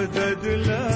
ਮਦਦ ਲਈ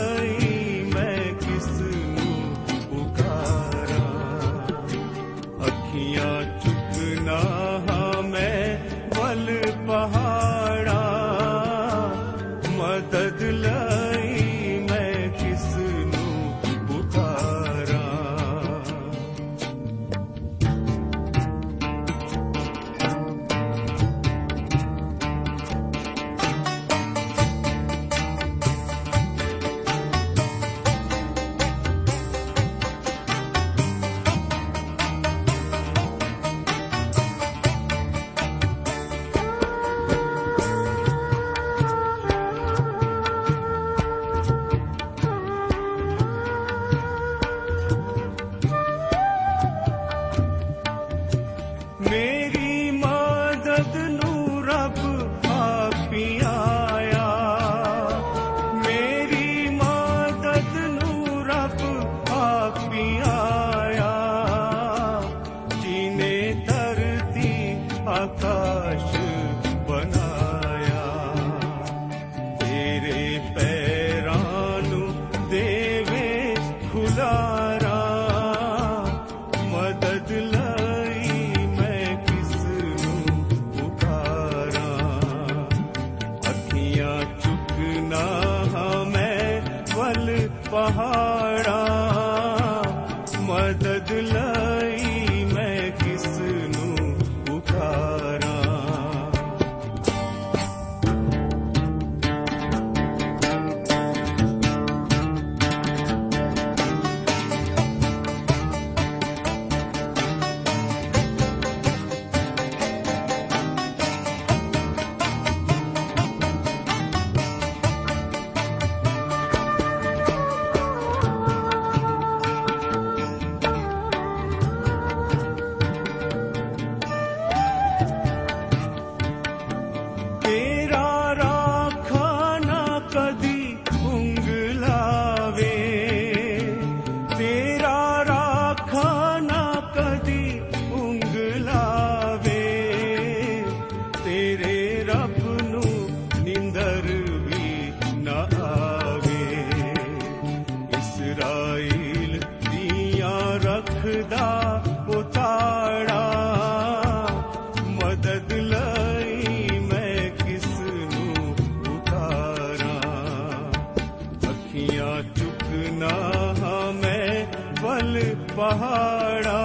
पहाड़ा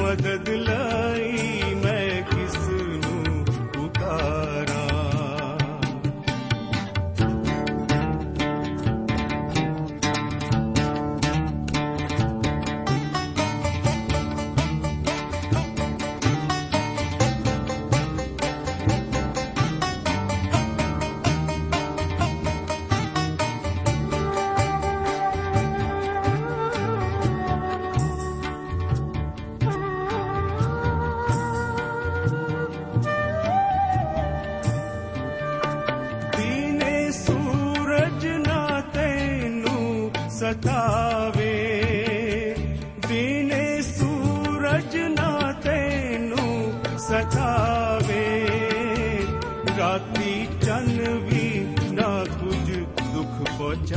मदद लाई।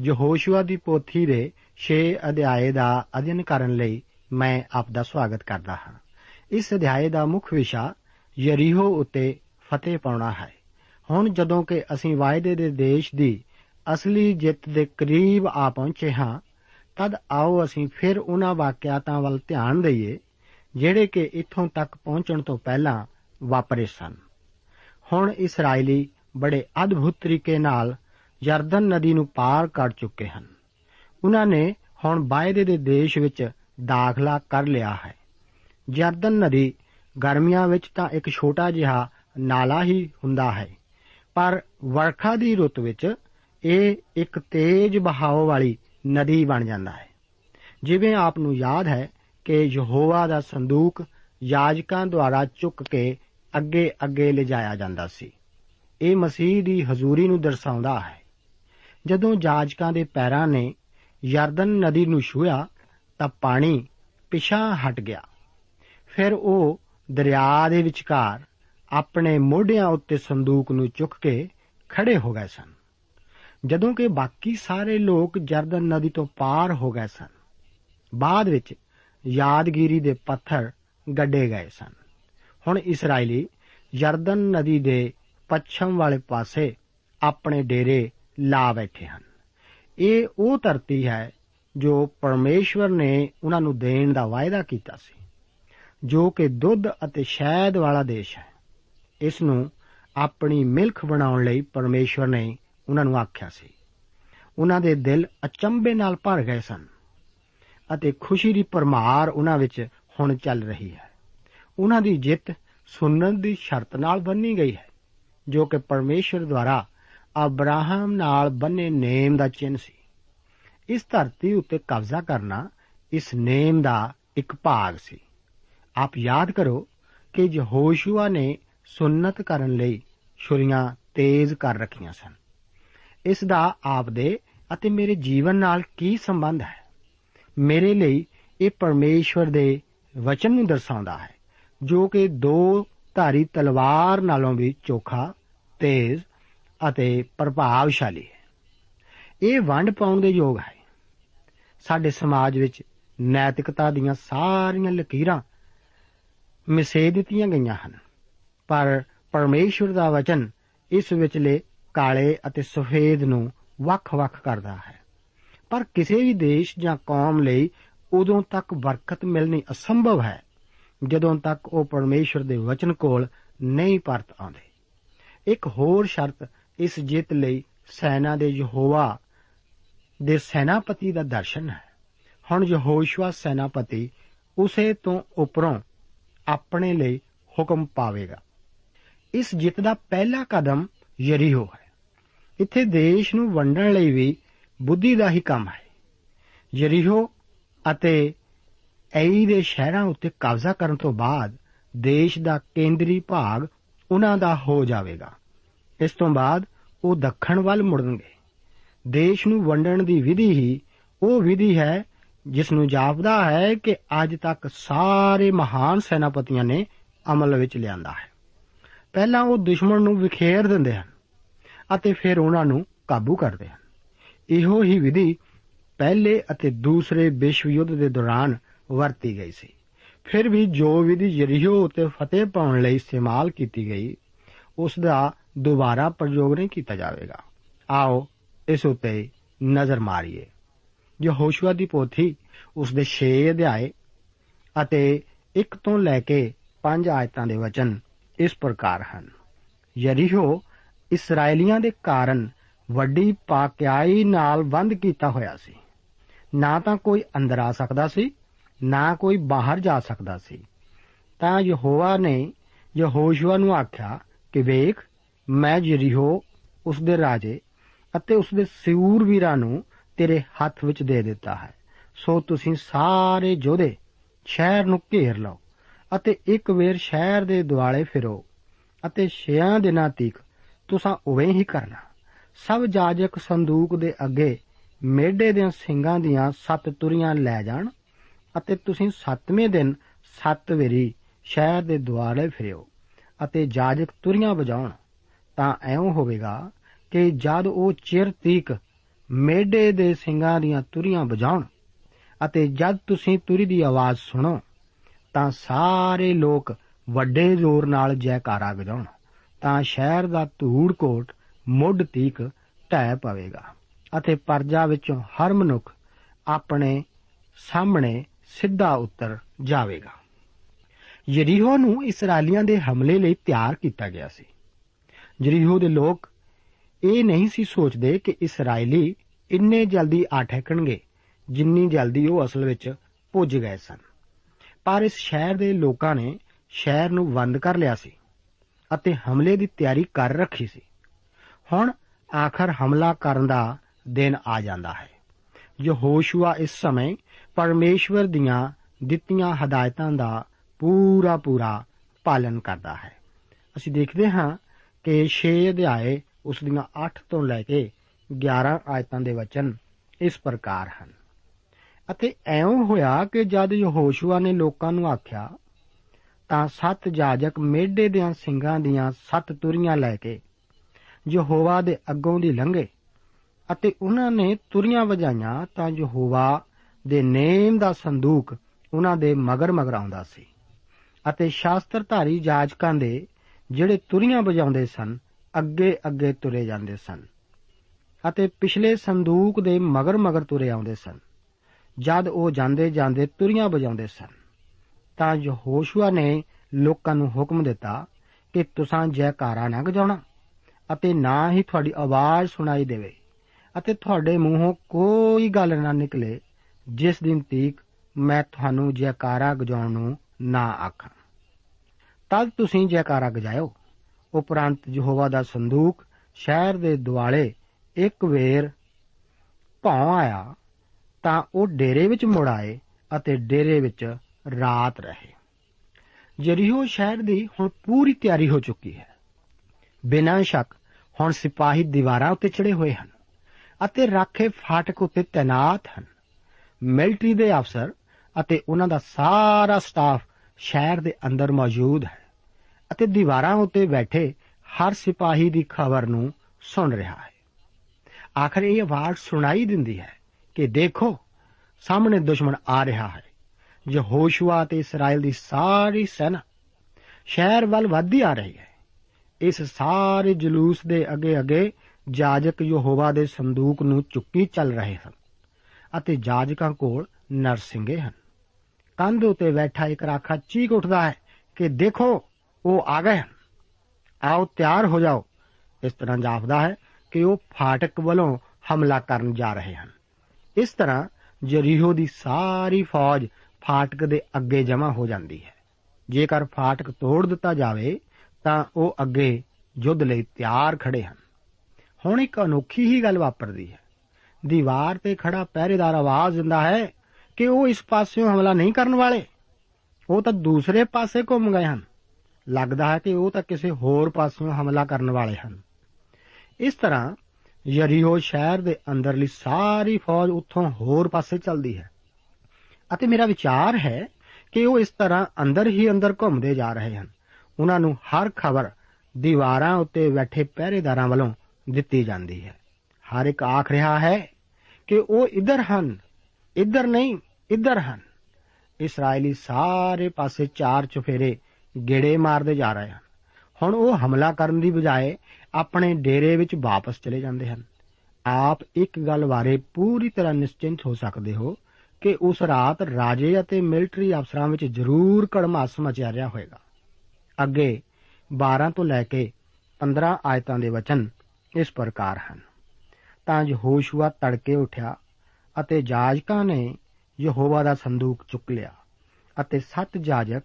ਯਹੋਸ਼ੂਆ ਦੀ ਪੋਥੀ ਦੇ 6 ਅਧਿਆਏ ਦਾ ਅਧਿਐਨ ਕਰਨ ਲਈ ਮੈਂ ਆਪ ਦਾ ਸਵਾਗਤ ਕਰਦਾ ਹਾਂ। ਇਸ ਅਧਿਆਏ ਦਾ ਮੁੱਖ ਵਿਸ਼ਾ ਯਰੀਹੋ ਉਤੇ ਫਤਿਹ ਪਾਉਣਾ ਹੈ। ਹੁਣ ਜਦੋਂ ਕਿ ਅਸੀਂ ਵਾਅਦੇ ਦੇ ਦੇਸ਼ ਦੀ ਅਸਲੀ ਜਿੱਤ ਦੇ ਕਰੀਬ ਆ ਪਹੁੰਚੇ ਹਾਂ, ਤਦ ਆਓ ਅਸੀਂ ਫਿਰ ਉਹਨਾਂ ਵਾਕਿਆਤਾਂ ਵੱਲ ਧਿਆਨ ਦਈਏ, ਜਿਹੜੇ ਕਿ ਇੱਥੋਂ ਤੱਕ ਪਹੁੰਚਣ ਤੋਂ ਪਹਿਲਾਂ ਵਾਪਰੇ ਸਨ। ਹੁਣ ਇਸرائیਲੀ ਬੜੇ ਅਦਭੁਤ ਤਰੀਕੇ ਨਾਲ ਯਰਦਨ ਨਦੀ ਨੂੰ ਪਾਰ ਕਰ ਚੁੱਕੇ ਹਨ। ਉਹਨਾਂ ਨੇ ਹੁਣ ਵਾਅਦੇ ਦੇ ਦੇਸ਼ ਵਿੱਚ ਦਾਖਲਾ ਕਰ ਲਿਆ ਹੈ। ਯਰਦਨ ਨਦੀ ਗਰਮੀਆਂ ਵਿੱਚ ਤਾਂ ਇੱਕ ਛੋਟਾ ਜਿਹਾ ਨਾਲਾ ਹੀ ਹੁੰਦਾ ਹੈ, ਪਰ ਵਰਖਾ ਦੀ ਰੁੱਤ ਵਿੱਚ ਇਹ ਇੱਕ ਤੇਜ਼ ਬਹਾਅ ਵਾਲੀ ਨਦੀ ਬਣ ਜਾਂਦਾ ਹੈ। ਜਿਵੇਂ ਆਪ ਨੂੰ ਯਾਦ ਹੈ ਕਿ ਯਹੋਵਾ ਦਾ ਸੰਦੂਕ ਯਾਜਕਾਂ ਦੁਆਰਾ ਚੁੱਕ ਕੇ ਅੱਗੇ ਅੱਗੇ ਲਿਜਾਇਆ ਜਾਂਦਾ ਸੀ। ਇਹ ਮਸੀਹ ਦੀ ਹਜ਼ੂਰੀ ਨੂੰ ਦਰਸਾਉਂਦਾ ਹੈ। ਜਦੋਂ ਜਾਜਕਾਂ ਦੇ ਪੈਰਾਂ ਨੇ ਯਰਦਨ ਨਦੀ ਨੂੰ ਛੂਇਆ ਤਾਂ ਪਾਣੀ ਪਿਛਾ ਹਟ ਗਿਆ। ਫਿਰ ਉਹ ਦਰਿਆ ਦੇ ਵਿਚਕਾਰ ਆਪਣੇ ਮੋਢਿਆਂ ਉੱਤੇ ਸੰਦੂਕ ਨੂੰ ਚੁੱਕ ਕੇ ਖੜੇ ਹੋ ਗਏ ਸਨ। ਜਦੋਂ ਕਿ ਬਾਕੀ ਸਾਰੇ ਲੋਕ ਜਰਦਨ ਨਦੀ ਤੋਂ ਪਾਰ ਹੋ ਗਏ ਸਨ, ਬਾਅਦ ਵਿੱਚ ਯਾਦਗਿਰੀ ਦੇ ਪੱਥਰ ਗੱਡੇ ਗਏ ਸਨ। ਹੁਣ ਇਸرائیਲੀ ਜਰਦਨ ਨਦੀ ਦੇ ਪੱਛਮ ਵਾਲੇ ਪਾਸੇ ਆਪਣੇ ਡੇਰੇ ਲਾ ਬੈਠੇ ਹਨ। ਇਹ ਉਹ ਧਰਤੀ ਹੈ ਜੋ ਪਰਮੇਸ਼ਵਰ ਨੇ ਉਹਨਾਂ ਨੂੰ ਦੇਣ ਦਾ ਵਾਅਦਾ ਕੀਤਾ ਸੀ, ਜੋ ਕਿ ਦੁੱਧ ਅਤੇ ਸ਼ਹਿਦ ਵਾਲਾ ਦੇਸ਼ ਹੈ। ਇਸ ਨੂੰ ਆਪਣੀ ਮਿਲਖ ਬਣਾਉਣ ਲਈ ਪਰਮੇਸ਼ਵਰ ਨੇ ਉਹਨਾਂ ਨੂੰ ਆਖਿਆ ਸੀ। ਉਹਨਾਂ ਦੇ ਦਿਲ ਅਚੰਬੇ ਨਾਲ ਭਰ ਗਏ ਸਨ ਅਤੇ ਖੁਸ਼ੀ ਦੀ ਪਰਮਾਰ ਉਹਨਾਂ ਵਿੱਚ ਹੁਣ ਚੱਲ ਰਹੀ ਹੈ। ਉਹਨਾਂ ਦੀ ਜਿੱਤ ਸੁਣਨ ਦੀ ਸ਼ਰਤ ਨਾਲ ਬੰਨੀ ਗਈ ਹੈ, ਜੋ ਕਿ ਪਰਮੇਸ਼ਵਰ ਦੁਆਰਾ ਅਬਰਾਹਮ ਨਾਲ ਬੰਨੇ ਨੇਮ ਦਾ ਚਿੰਨ ਸੀ। ਇਸ ਧਰਤੀ ਉੱਤੇ ਕਬਜ਼ਾ ਕਰਨਾ ਇਸ ਨੇਮ ਦਾ ਇੱਕ ਭਾਗ ਸੀ। ਆਪ ਯਾਦ ਕਰੋ ਕਿ ਯਹੋਸ਼ੂਆ ਨੇ ਸੁਨਨਤ ਕਰਨ ਲਈ ਛੁਰੀਆਂ ਤੇਜ਼ ਕਰ ਰੱਖੀਆਂ ਸਨ। ਇਸ ਦਾ ਆਪ ਦੇ ਅਤੇ ਮੇਰੇ ਜੀਵਨ ਨਾਲ ਕੀ ਸੰਬੰਧ ਹੈ? ਮੇਰੇ ਲਈ ਇਹ ਪਰਮੇਸ਼ਵਰ ਦੇ ਵਚਨ ਨੂੰ ਦਰਸਾਉਂਦਾ ਹੈ, ਜੋ ਕਿ ਦੋ ਧਾਰੀ ਤਲਵਾਰ ਨਾਲੋਂ ਵੀ ਚੋਖਾ, ਤੇਜ਼ ਅਤੇ ਪ੍ਰਭਾਵਸ਼ਾਲੀ ਹੈ। ਇਹ ਵੰਡ ਪਾਉਣ ਦੇ ਯੋਗ ਹੈ। ਸਾਡੇ ਸਮਾਜ ਵਿੱਚ ਨੈਤਿਕਤਾ ਦੀਆਂ ਸਾਰੀਆਂ ਲਕੀਰਾਂ ਮਿਸੇ ਦਿੱਤੀਆਂ ਗਈਆਂ ਹਨ। ਪਰ ਪਰਮੇਸ਼ਵਰ ਦਾ ਵਚਨ ਇਸ ਵਿਚਲੇ ਕਾਲੇ ਅਤੇ ਸਫੇਦ ਨੂੰ ਵੱਖ-ਵੱਖ ਕਰਦਾ ਹੈ। ਪਰ ਕਿਸੇ ਵੀ ਦੇਸ਼ ਜਾਂ ਕੌਮ ਲਈ ਉਦੋਂ ਤੱਕ ਬਰਕਤ ਮਿਲਣੀ ਅਸੰਭਵ ਹੈ, ਜਦੋਂ ਤੱਕ ਉਹ ਪਰਮੇਸ਼ਵਰ ਦੇ ਵਚਨ ਕੋਲ ਨਹੀਂ ਪਰਤ ਆਉਂਦੇ। ਇੱਕ ਹੋਰ ਸ਼ਰਤ ਇਸ ਜਿੱਤ ਲਈ ਸੈਨਾ ਦੇ ਯਹੋਵਾ ਦੇ ਸੈਨਾਪਤੀ ਦਾ ਦਰਸ਼ਨ ਹੈ। ਹੁਣ ਯਹੋਸ਼ੂਆ ਸੈਨਾਪਤੀ ਉਸੇ ਤੋਂ ਉੱਪਰੋਂ ਆਪਣੇ ਲਈ ਹੁਕਮ ਪਾਵੇਗਾ। ਇਸ ਜਿੱਤ ਦਾ ਪਹਿਲਾ ਕਦਮ ਯਰੀਹੋ ਹੈ। ਇੱਥੇ ਦੇਸ਼ ਨੂੰ ਵੰਡਣ ਲਈ ਵੀ ਬੁੱਧੀ ਦਾ ਹੀ ਕੰਮ ਹੈ। ਯਰੀਹੋ ਅਤੇ ਐਈ ਦੇ ਸ਼ਹਿਰਾਂ ਉੱਤੇ ਕਬਜ਼ਾ ਕਰਨ ਤੋਂ ਬਾਅਦ ਦੇਸ਼ ਦਾ ਕੇਂਦਰੀ ਭਾਗ ਉਹਨਾਂ ਦਾ ਹੋ ਜਾਵੇਗਾ। ਇਸ ਤੋਂ ਬਾਅਦ ਉਹ ਦੱਖਣ ਵੱਲ ਮੁੜਨਗੇ। ਦੇਸ਼ ਨੂੰ ਵੰਡਣ ਦੀ ਵਿਧੀ ਹੀ ਉਹ ਵਿਧੀ ਹੈ ਜਿਸ ਨੂੰ ਜਾਪਦਾ ਹੈ ਕਿ ਅੱਜ ਤੱਕ ਸਾਰੇ ਮਹਾਨ ਸੈਨਾਪਤੀਆਂ ਨੇ ਅਮਲ ਵਿੱਚ ਲਿਆਂਦਾ ਹੈ। ਪਹਿਲਾਂ ਉਹ ਦੁਸ਼ਮਣ ਨੂੰ ਵਿਖੇਰ ਦਿੰਦੇ ਹਨ ਅਤੇ ਫਿਰ ਉਹਨਾਂ ਨੂੰ ਕਾਬੂ ਕਰਦੇ ਹਨ। ਇਹੋ ਹੀ ਵਿਧੀ ਪਹਿਲੇ ਅਤੇ ਦੂਸਰੇ ਵਿਸ਼ਵ ਯੁੱਧ ਦੇ ਦੌਰਾਨ ਵਰਤੀ ਗਈ ਸੀ। ਫਿਰ ਵੀ ਜੋ ਵਿਧੀ ਯਰੀਹੋ ਉਤੇ ਫਤਿਹ ਪਾਉਣ ਲਈ ਇਸਤੇਮਾਲ ਕੀਤੀ ਗਈ, ਉਸ ਦਾ ਦੁਬਾਰਾ ਪ੍ਰਯੋਗ ਨਹੀਂ ਕੀਤਾ ਜਾਵੇਗਾ। ਆਓ ਇਸ ਉੱਤੇ ਨਜ਼ਰ ਮਾਰੀਏ। ਯਹੋਸ਼ੂਆ ਦੀ ਪੋਥੀ ਉਸ ਦੇ 6 ਅਧਿਆਏ ਅਤੇ 1 ਤੋਂ ਲੈ ਕੇ 5 ਆਇਤਾਂ ਦੇ ਵਚਨ ਇਸ ਪ੍ਰਕਾਰ ਹਨ। ਯਰੀਹੋ ਇਸرائیਲੀਆਂ ਦੇ ਕਾਰਨ ਵੱਡੀ ਪਾਕਿਆਈ ਨਾਲ ਬੰਦ ਕੀਤਾ ਹੋਇਆ ਸੀ। ਨਾ ਤਾਂ ਕੋਈ ਅੰਦਰ ਆ ਸਕਦਾ ਸੀ, ਨਾ ਕੋਈ ਬਾਹਰ ਜਾ ਸਕਦਾ ਸੀ। ਤਾਂ ਯਹੋਵਾ ਨੇ ਯਹੋਸ਼ੂਆ ਨੂੰ ਆਖਿਆ ਕਿ ਵੇਖ ਮੈਂ ਯਰੀਹੋ ਉਸ ਦੇ ਰਾਜੇ ਅਤੇ ਉਸ ਦੇ ਸਿਊਰ ਵੀਰਾਂ ਨੂੰ ਤੇਰੇ ਹੱਥ ਵਿੱਚ ਦੇ ਦਿੱਤਾ ਹੈ। ਸੋ ਤੁਸੀਂ ਸਾਰੇ ਯੋਧੇ ਸ਼ਹਿਰ ਨੂੰ ਘੇਰ ਲਓ ਅਤੇ ਇੱਕ ਵੇਰ ਸ਼ਹਿਰ ਦੇ ਦੁਆਲੇ ਫਿਰੋ ਅਤੇ 6 ਦਿਨਾਂ ਤੀਕ ਤੁਸੀਂ ਉਵੇਂ ਹੀ ਕਰਨਾ। ਸਭ ਜਾਜਕ ਸੰਦੂਕ ਦੇ ਅੱਗੇ ਮੇਢੇ ਦੇ ਸਿੰਘਾਂ ਦੀਆਂ ਸੱਤ ਤੁਰੀਆਂ ਲੈ ਜਾਣ ਅਤੇ ਤੁਸੀਂ ਸੱਤਵੇਂ ਦਿਨ ਸੱਤ ਵੇਰੀ ਸ਼ਹਿਰ ਦੇ ਦੁਆਲੇ ਫਿਰਿਓ ਅਤੇ ਜਾਜਕ ਤੁਰੀਆਂ ਵਜਾਉਣ। ਤਾਂ ਐਉਂ ਹੋਵੇਗਾ ਕਿ ਜਦ ਉਹ ਚਿਰ ਤੀਕ ਮੇਡੇ ਦੇ ਸਿੰਘਾਂ ਦੀਆਂ ਤੁਰੀਆਂ ਵਜਾਉਣ ਅਤੇ ਜਦ ਤੁਸੀਂ ਤੁਰੀ ਦੀ ਆਵਾਜ਼ ਸੁਣੋ, ਤਾਂ ਸਾਰੇ ਲੋਕ ਵੱਡੇ ਜ਼ੋਰ ਨਾਲ ਜੈਕਾਰਾ ਵਜਾਉਣ, ਤਾਂ ਸ਼ਹਿਰ ਦਾ ਧੂੜਕੋਟ ਮੁੱਢ ਤੀਕ ਢਹਿ ਪਵੇਗਾ ਅਤੇ ਪਰਜਾ ਵਿੱਚੋਂ ਹਰ ਮਨੁੱਖ ਆਪਣੇ ਸਾਹਮਣੇ ਸਿੱਧਾ ਉੱਤਰ ਜਾਵੇਗਾ। ਯਰੀਹੋ ਨੂੰ ਇਸرائیਲੀਆਂ ਦੇ ਹਮਲੇ ਲਈ ਤਿਆਰ ਕੀਤਾ ਗਿਆ ਸੀ। ਜਰੀਹੋ ਦੇ ਲੋਕ ਇਹ ਨਹੀਂ ਸੀ ਸੋਚਦੇ ਕਿ ਇਸرائیਲੀ ਇੰਨੇ ਜਲਦੀ ਆ ਠਹਿਕਣਗੇ, ਜਿੰਨੀ ਜਲਦੀ ਉਹ ਅਸਲ ਵਿੱਚ ਪੁੱਜ ਗਏ ਸਨ। ਪਰ ਇਸ ਸ਼ਹਿਰ ਦੇ ਲੋਕਾਂ ਨੇ ਸ਼ਹਿਰ ਨੂੰ ਬੰਦ ਕਰ ਲਿਆ ਸੀ ਅਤੇ ਹਮਲੇ ਦੀ ਤਿਆਰੀ ਕਰ ਰੱਖੀ ਸੀ। ਹੁਣ ਆਖਰ ਹਮਲਾ ਕਰਨ ਦਾ ਦਿਨ ਆ ਜਾਂਦਾ ਹੈ। ਯਹੋਸ਼ੂਆ ਇਸ ਸਮੇਂ ਪਰਮੇਸ਼ਵਰ ਦੀਆਂ ਦਿੱਤੀਆਂ ਹਦਾਇਤਾਂ ਦਾ ਪੂਰਾ ਪੂਰਾ ਪਾਲਨ ਕਰਦਾ ਹੈ। ਅਸੀਂ ਦੇਖਦੇ ਹਾਂ ਕਿ 6 ਅਧਿਆਏ ਉਸ ਦੀਆਂ 8 ਤੋਂ ਲੈ ਕੇ 11 ਆਇਤਾਂ ਦੇ ਵਚਨ ਇਸ ਪ੍ਰਕਾਰ ਹਨ। ਅਤੇ ਐਉਂ ਹੋਇਆ ਕਿ ਜਦ ਯਹੋਸ਼ੂਆ ਨੇ ਲੋਕਾਂ ਨੂੰ ਆਖਿਆ, ਤਾਂ ਸੱਤ ਜਾਜਕ ਮੇਢੇ ਦਿਆਂ ਸਿੰਘਾਂ ਦੀਆਂ ਸੱਤ ਤੁਰੀਆਂ ਲੈ ਕੇ ਯਹੋਵਾ ਦੇ ਅੱਗੋਂ ਦੀ ਲੰਘੇ ਅਤੇ ਉਹਨਾਂ ਨੇ ਤੁਰੀਆਂ ਵਜਾਈਆਂ ਤਾਂ ਯਹੋਵਾ ਦੇ ਨੇਮ ਦਾ ਸੰਦੂਕ ਉਹਨਾਂ ਦੇ ਮਗਰ ਮਗਰ ਆਉਂਦਾ ਸੀ। ਅਤੇ ਸ਼ਾਸਤਰਧਾਰੀ ਜਾਜਕਾਂ ਦੇ ਜਿਹੜੇ ਤੁਰੀਆਂ ਵਜਾਉਂਦੇ ਸਨ, ਅੱਗੇ ਅੱਗੇ ਤੁਰੇ ਜਾਂਦੇ ਸਨ। ਅਤੇ ਪਿਛਲੇ ਸੰਦੂਕ ਦੇ ਮਗਰ ਮਗਰ ਤੁਰੇ ਆਉਂਦੇ ਸਨ। ਜਦ ਉਹ ਜਾਂਦੇ ਜਾਂਦੇ ਤੁਰੀਆਂ ਵਜਾਉਂਦੇ ਸਨ, ਤਾਂ ਯਹੋਸ਼ੂਆ ਨੇ ਲੋਕਾਂ ਨੂੰ ਹੁਕਮ ਦਿੱਤਾ ਕਿ ਤੁਸੀਂ ਜੈਕਾਰਾ ਨਾ ਗਜਾਉਣਾ ਅਤੇ ਨਾ ਹੀ ਤੁਹਾਡੀ ਆਵਾਜ਼ ਸੁਣਾਈ ਦੇਵੇ ਅਤੇ ਤੁਹਾਡੇ ਮੂੰਹੋਂ ਕੋਈ ਗੱਲ ਨਾ ਨਿਕਲੇ, ਜਿਸ ਦਿਨ ਤੀਕ ਮੈਂ ਤੁਹਾਨੂੰ ਜੈਕਾਰਾ ਗਜਾਉਣ ਨੂੰ ਨਾ ਆਖਾਂ। ਤਦ ਤੁਸੀਂ ਜੈਕਾਰਾ ਗਜਾਇਓ। ਉਪਰੰਤ ਯਹੋਵਾ ਦਾ ਸੰਦੂਕ ਸ਼ਹਿਰ ਦੇ ਦੁਆਲੇ ਇੱਕ ਵੇਰ ਭੌਂ ਆਇਆ, ਤਾਂ ਉਹ ਡੇਰੇ ਵਿੱਚ ਮੁੜ ਆਏ ਅਤੇ ਡੇਰੇ ਵਿੱਚ ਰਾਤ ਰਹੇ। ਜਰੀਹੋ ਸ਼ਹਿਰ ਦੀ ਹੁਣ ਪੂਰੀ ਤਿਆਰੀ ਹੋ ਚੁੱਕੀ ਹੈ। ਬਿਨਾਂ ਸ਼ੱਕ ਹੁਣ ਸਿਪਾਹੀ ਦੀਵਾਰਾਂ ਉੱਤੇ ਚੜੇ ਹੋਏ ਹਨ ਅਤੇ ਰਾਖੇ ਫਾਟਕ ਉੱਤੇ ਤਾਇਨਾਤ ਹਨ। ਮਿਲਟਰੀ ਦੇ ਅਫਸਰ ਅਤੇ ਉਹਨਾਂ ਦਾ ਸਾਰਾ ਸਟਾਫ ਸ਼ਹਿਰ ਦੇ ਅੰਦਰ ਮੌਜੂਦ ਹੈ ਅਤੇ ਦੀਵਾਰਾਂ ਉੱਤੇ ਬੈਠੇ ਹਰ ਸਿਪਾਹੀ ਦੀ ਖਬਰ ਨੂੰ ਸੁਣ ਰਿਹਾ ਹੈ। ਆਖਰ ਇਹ ਆਵਾਜ਼ ਸੁਣਾਈ ਦਿੰਦੀ ਹੈ ਕਿ ਦੇਖੋ, ਸਾਹਮਣੇ ਦੁਸ਼ਮਣ ਆ ਰਿਹਾ ਹੈ। ਯਹੋਸ਼ੂਆ ਤੇ ਇਸਰਾਇਲ ਦੀ ਸਾਰੀ ਸੈਨਾ ਸ਼ਹਿਰ ਵੱਲ ਵੱਧਦੀ ਆ ਰਹੀ ਹੈ। ਇਸ ਸਾਰੇ ਜਲੂਸ ਦੇ ਅੱਗੇ ਅੱਗੇ ਜਾਜਕ ਯਹੋਵਾ ਦੇ ਸੰਦੂਕ ਨੂੰ ਚੁੱਕੀ ਚੱਲ ਰਹੇ ਹਨ ਅਤੇ ਜਾਜਕਾਂ ਕੋਲ ਨਰਸਿੰਗੇ ਹਨ। ਕੰਧ ਉਤੇ ਬੈਠਾ ਇੱਕ ਰਾਖਾ ਚੀਕ ਉੱਠਦਾ ਹੈ ਕਿ ਦੇਖੋ, ਉਹ ਆ ਗਏ ਹਨ। ਆਓ ਤਿਆਰ ਹੋ ਜਾਓ। ਇਸ ਤਰ੍ਹਾਂ ਜਾਪਦਾ ਹੈ ਕਿ ਉਹ ਫਾਟਕ ਵੱਲੋਂ ਹਮਲਾ ਕਰਨ ਜਾ ਰਹੇ ਹਨ। ਇਸ ਤਰ੍ਹਾਂ ਜਰੀਹੋ ਦੀ ਸਾਰੀ ਫੌਜ ਫਾਟਕ ਦੇ ਅੱਗੇ ਜਮ੍ਹਾਂ ਹੋ ਜਾਂਦੀ ਹੈ। ਜੇਕਰ ਫਾਟਕ ਤੋੜ ਦਿੱਤਾ ਜਾਵੇ, ਤਾਂ ਉਹ ਅੱਗੇ ਯੁੱਧ ਲਈ ਤਿਆਰ ਖੜੇ ਹਨ। ਹੁਣ ਇੱਕ ਅਨੋਖੀ ਹੀ ਗੱਲ ਵਾਪਰਦੀ ਹੈ। ਦੀਵਾਰ ਤੇ ਖੜਾ ਪਹਿਰੇਦਾਰ ਆਵਾਜ਼ ਦਿੰਦਾ ਹੈ ਕਿ ਉਹ ਇਸ ਪਾਸਿਓਂ ਹਮਲਾ ਨਹੀਂ ਕਰਨ ਵਾਲੇ? ਉਹ ਤਾਂ ਦੂਸਰੇ ਪਾਸੇ ਘੁੰਮ ਗਏ ਹਨ। ਲੱਗਦਾ ਹੈ ਕਿ ਉਹ ਤਾਂ ਕਿਸੇ ਹੋਰ ਪਾਸਿਓਂ ਹਮਲਾ ਕਰਨ ਵਾਲੇ ਹਨ। ਇਸ ਤਰ੍ਹਾਂ ਯਰੀਹੋ ਸ਼ਹਿਰ ਦੇ ਅੰਦਰਲੀ ਸਾਰੀ ਫੌਜ ਉੱਥੋਂ ਹੋਰ ਪਾਸੇ ਚੱਲਦੀ ਹੈ। ਅਤੇ ਮੇਰਾ ਵਿਚਾਰ ਹੈ ਕਿ ਉਹ ਇਸ ਤਰ੍ਹਾਂ ਅੰਦਰ ਹੀ ਅੰਦਰ ਘੁੰਮਦੇ ਜਾ ਰਹੇ ਹਨ। ਉਹਨਾਂ ਨੂੰ ਹਰ ਖਬਰ ਦੀਵਾਰਾਂ ਉੱਤੇ ਬੈਠੇ ਪਹਿਰੇਦਾਰਾਂ ਵੱਲੋਂ ਦਿੱਤੀ ਜਾਂਦੀ ਹੈ। ਹਰ ਇੱਕ ਆਖ ਰਿਹਾ ਹੈ ਕਿ ਉਹ ਇੱਧਰ ਹਨ। ਇੱਧਰ ਨਹੀਂ, ਇੱਧਰ ਹਨ। ਇਸرائیਲੀ ਸਾਰੇ ਪਾਸੇ ਚਾਰ ਚੁਫੇਰੇ ਗੇੜੇ ਮਾਰਦੇ ਜਾ ਰਹੇ ਹਨ। ਹੁਣ ਉਹ ਹਮਲਾ ਕਰਨ ਦੀ ਬਜਾਏ ਆਪਣੇ ਡੇਰੇ ਵਿੱਚ ਵਾਪਸ ਚਲੇ ਜਾਂਦੇ ਹਨ। ਆਪ ਇੱਕ ਗੱਲ ਬਾਰੇ ਪੂਰੀ ਤਰ੍ਹਾਂ ਨਿਸ਼ਚਿੰਤ ਹੋ ਸਕਦੇ ਹੋ ਕਿ ਉਸ ਰਾਤ ਰਾਜੇ ਅਤੇ ਮਿਲਟਰੀ ਅਫਸਰਾਂ ਵਿੱਚ ਜ਼ਰੂਰ ਕੜਮਾਸ ਮਚਿਆ ਰਿਹਾ ਹੋਵੇਗਾ। ਅੱਗੇ 12 ਤੋਂ ਲੈ ਕੇ 15 ਆਇਤਾਂ ਦੇ ਵਚਨ ਇਸ ਪ੍ਰਕਾਰ ਹਨ। ਤਾਂ ਯਹੋਸ਼ੂਆ ਤੜਕੇ ਉਠਿਆ ਅਤੇ ਜਾਜਕਾਂ ਨੇ ਯਹੋਵਾ ਦਾ ਸੰਦੂਕ ਚੁੱਕ ਲਿਆ ਅਤੇ ਸੱਤ ਜਾਜਕ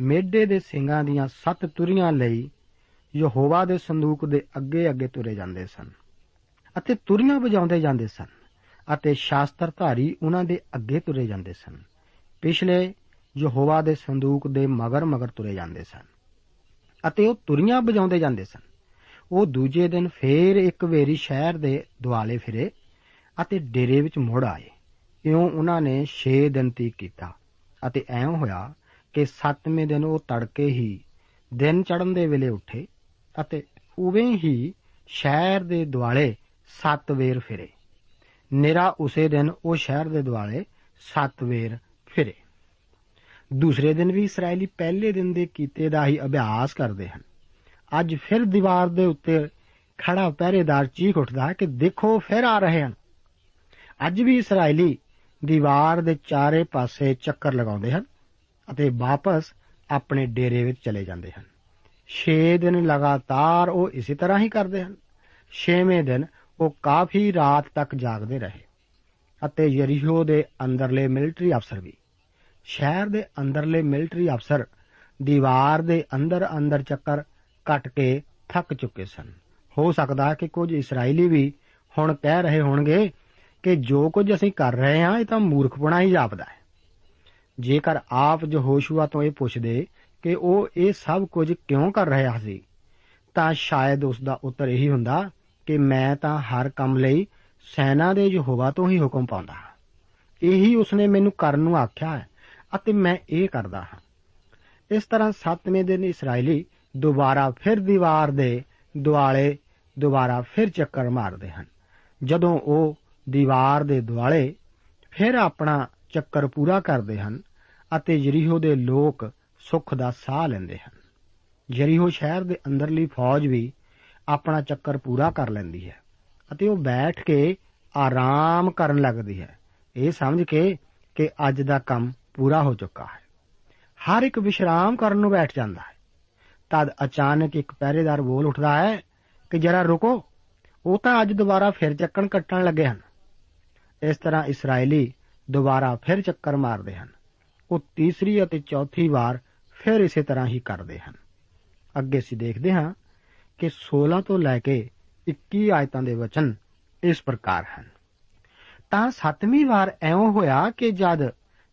ਮੇਢੇ ਦੇ ਸਿੰਘਾਂ ਦੀਆਂ ਸੱਤ ਤੁਰੀਆਂ ਲਈ ਯਹੋਵਾ ਦੇ ਸੰਦੂਕ ਦੇ ਅੱਗੇ ਅੱਗੇ ਤੁਰੇ ਜਾਂਦੇ ਸਨ ਅਤੇ ਤੁਰੀਆਂ ਵਜਾਉਂਦੇ ਜਾਂਦੇ ਸਨ ਅਤੇ ਸ਼ਾਸਤਰਧਾਰੀ ਉਹਨਾਂ ਦੇ ਅੱਗੇ ਤੁਰੇ ਜਾਂਦੇ ਸਨ। ਪਿਛਲੇ ਯਹੋਵਾ ਦੇ ਸੰਦੂਕ ਦੇ ਮਗਰ ਮਗਰ ਤੁਰੇ ਜਾਂਦੇ ਸਨ ਅਤੇ ਉਹ ਤੁਰੀਆਂ ਵਜਾਉਂਦੇ ਜਾਂਦੇ ਸਨ। ਉਹ ਦੂਜੇ ਦਿਨ ਫੇਰ ਇੱਕ ਵੇਰੀ ਸ਼ਹਿਰ ਦੇ ਦੁਆਲੇ ਫਿਰੇ ਅਤੇ ਡੇਰੇ ਵਿੱਚ ਮੁੜ ਆਏ। ਇਉਂ ਉਹਨਾਂ ਨੇ 6 ਦਿਨ ਤੀਕ ਕੀਤਾ ਅਤੇ ਐਂ ਹੋਇਆ ਕਿ 7ਵੇਂ ਦਿਨ ਉਹ ਤੜਕੇ ਹੀ ਦਿਨ ਚੜ੍ਹਨ ਦੇ ਵੇਲੇ ਉੱਠੇ ਅਤੇ ਉਵੇਂ ਹੀ ਸ਼ਹਿਰ ਦੇ ਦਿਵਾਲੇ 7 ਵੇਰ ਫਿਰੇ। ਨਿਰਾ ਉਸੇ ਦਿਨ ਉਹ ਸ਼ਹਿਰ ਦੇ ਦਿਵਾਲੇ 7 ਵੇਰ ਫਿਰੇ। ਦੂਸਰੇ ਦਿਨ ਵੀ ਇਸرائیਲੀ ਪਹਿਲੇ ਦਿਨ ਦੇ ਕੀਤੇ ਦਾ ਹੀ ਅਭਿਆਸ ਕਰਦੇ ਹਨ। ਅੱਜ ਫਿਰ ਦੀਵਾਰ ਦੇ ਉੱਤੇ ਖੜਾ ਪਹਿਰੇਦਾਰ ਚੀਖ ਉੱਠਦਾ ਹੈ ਕਿ ਦੇਖੋ, ਫਿਰ ਆ ਰਹੇ ਹਨ। ਅੱਜ ਵੀ ਇਸرائیਲੀ ਦੀਵਾਰ ਦੇ ਚਾਰੇ ਪਾਸੇ ਚੱਕਰ ਲਗਾਉਂਦੇ ਹਨ ਅਤੇ ਵਾਪਸ ਆਪਣੇ ਡੇਰੇ ਵਿੱਚ ਚਲੇ ਜਾਂਦੇ ਹਨ। 6 ਦਿਨ ਲਗਾਤਾਰ ਉਹ ਇਸੇ ਤਰ੍ਹਾਂ ਹੀ ਕਰਦੇ ਹਨ। 6ਵੇਂ ਦਿਨ ਉਹ ਕਾਫੀ ਰਾਤ ਤੱਕ ਜਾਗਦੇ ਰਹੇ ਅਤੇ ਯਰੀਹੋ ਦੇ ਅੰਦਰਲੇ ਮਿਲਟਰੀ ਅਫਸਰ ਵੀ। ਸ਼ਹਿਰ ਦੇ ਅੰਦਰਲੇ ਮਿਲਟਰੀ ਅਫਸਰ ਦੀਵਾਰ ਦੇ ਅੰਦਰ ਅੰਦਰ ਚੱਕਰ ਕੱਟ ਕੇ ਥੱਕ ਚੁੱਕੇ ਸਨ। ਹੋ ਸਕਦਾ ਹੈ ਕਿ ਕੁਝ ਇਸرائیਲੀ ਵੀ ਹੁਣ ਕਹਿ ਰਹੇ ਹੋਣਗੇ ਕਿ ਜੋ ਕੁਝ ਅਸੀਂ ਕਰ ਰਹੇ ਹਾਂ, ਇਹ ਤਾਂ ਮੂਰਖਪੁਣਾ ਹੀ ਜਾਪਦਾ ਹੈ। ਜੇਕਰ ਆਪ ਜੋਹੋਸ਼ੂਆ ਤੋਂ ਇਹ ਪੁੱਛਦੇ ਕਿ ਉਹ ਇਹ ਸਭ ਕੁਝ ਕਿਉਂ ਕਰ ਰਿਹਾ ਸੀ, ਤਾਂ ਸ਼ਾਇਦ ਉਸ ਦਾ ਉੱਤਰ ਇਹੀ ਹੁੰਦਾ ਕਿ ਮੈਂ ਤਾਂ ਹਰ ਕੰਮ ਲਈ ਸੈਨਾ ਦੇ ਯਹੋਵਾ ਤੋਂ ਹੀ ਹੁਕਮ ਪਾਉਂਦਾ ਹਾਂ। ਇਹੀ ਉਸਨੇ ਮੈਨੂੰ ਕਰਨ ਨੂੰ ਆਖਿਆ ਹੈ ਅਤੇ ਮੈਂ ਇਹ ਕਰਦਾ ਹਾਂ। ਇਸ ਤਰ੍ਹਾਂ 7ਵੇਂ ਦਿਨ ਇਸرائیਲੀ ਦੁਬਾਰਾ ਫਿਰ ਦੀਵਾਰ ਦੇ ਦੁਆਲੇ ਦੁਬਾਰਾ ਫਿਰ ਚੱਕਰ ਮਾਰਦੇ ਹਨ, ਜਦੋਂ ਉਹ ਦੀਵਾਰ ਦੇ ਦੁਆਲੇ ਫਿਰ ਆਪਣਾ ਚੱਕਰ ਪੂਰਾ ਕਰਦੇ ਹਨ ਅਤੇ ਯਰੀਹੋ ਦੇ ਲੋਕ ਸੁੱਖ ਦਾ ਸਾਹ ਲੈਂਦੇ ਹਨ। ਯਰੀਹੋ ਸ਼ਹਿਰ ਦੇ ਅੰਦਰਲੀ ਫੌਜ ਵੀ ਆਪਣਾ ਚੱਕਰ ਪੂਰਾ ਕਰ ਲੈਂਦੀ ਹੈ ਅਤੇ ਉਹ ਬੈਠ ਕੇ ਆਰਾਮ ਕਰਨ ਲੱਗਦੀ ਹੈ। ਇਹ ਸਮਝ ਕੇ ਕਿ ਅੱਜ ਦਾ ਕੰਮ ਪੂਰਾ ਹੋ ਚੁੱਕਾ ਹੈ। ਹਰ ਇੱਕ ਵਿਸ਼ਰਾਮ ਕਰਨ ਨੂੰ ਬੈਠ ਜਾਂਦਾ ਹੈ। ਤਦ ਅਚਾਨਕ ਇੱਕ ਪਹਿਰੇਦਾਰ ਬੋਲ ਉੱਠਦਾ ਹੈ ਕਿ, ਜਰਾ ਰੁਕੋ। ਉਹ ਤਾਂ ਅੱਜ ਦੁਬਾਰਾ ਫਿਰ ਚੱਕਣ ਕੱਟਣ ਲੱਗੇ ਹਨ। ਇਸ ਤਰ੍ਹਾਂ ਇਸرائیਲੀ ਦੁਬਾਰਾ ਫਿਰ ਚੱਕਰ ਮਾਰਦੇ ਹਨ। ਉਹ ਤੀਸਰੀ ਅਤੇ ਚੌਥੀ ਵਾਰ ਫਿਰ ਇਸੇ ਤਰ੍ਹਾਂ ਹੀ ਕਰਦੇ ਹਨ। ਅੱਗੇ ਅਸੀਂ ਦੇਖਦੇ ਹਾਂ ਕਿ 16 ਤੋਂ ਲੈ ਕੇ 21 ਆਇਤਾਂ ਦੇ ਵਚਨ ਇਸ ਪ੍ਰਕਾਰ ਹਨ। ਤਾਂ ਸੱਤਵੀਂ ਵਾਰ ਐਵੇਂ ਹੋਇਆ ਕਿ ਜਦ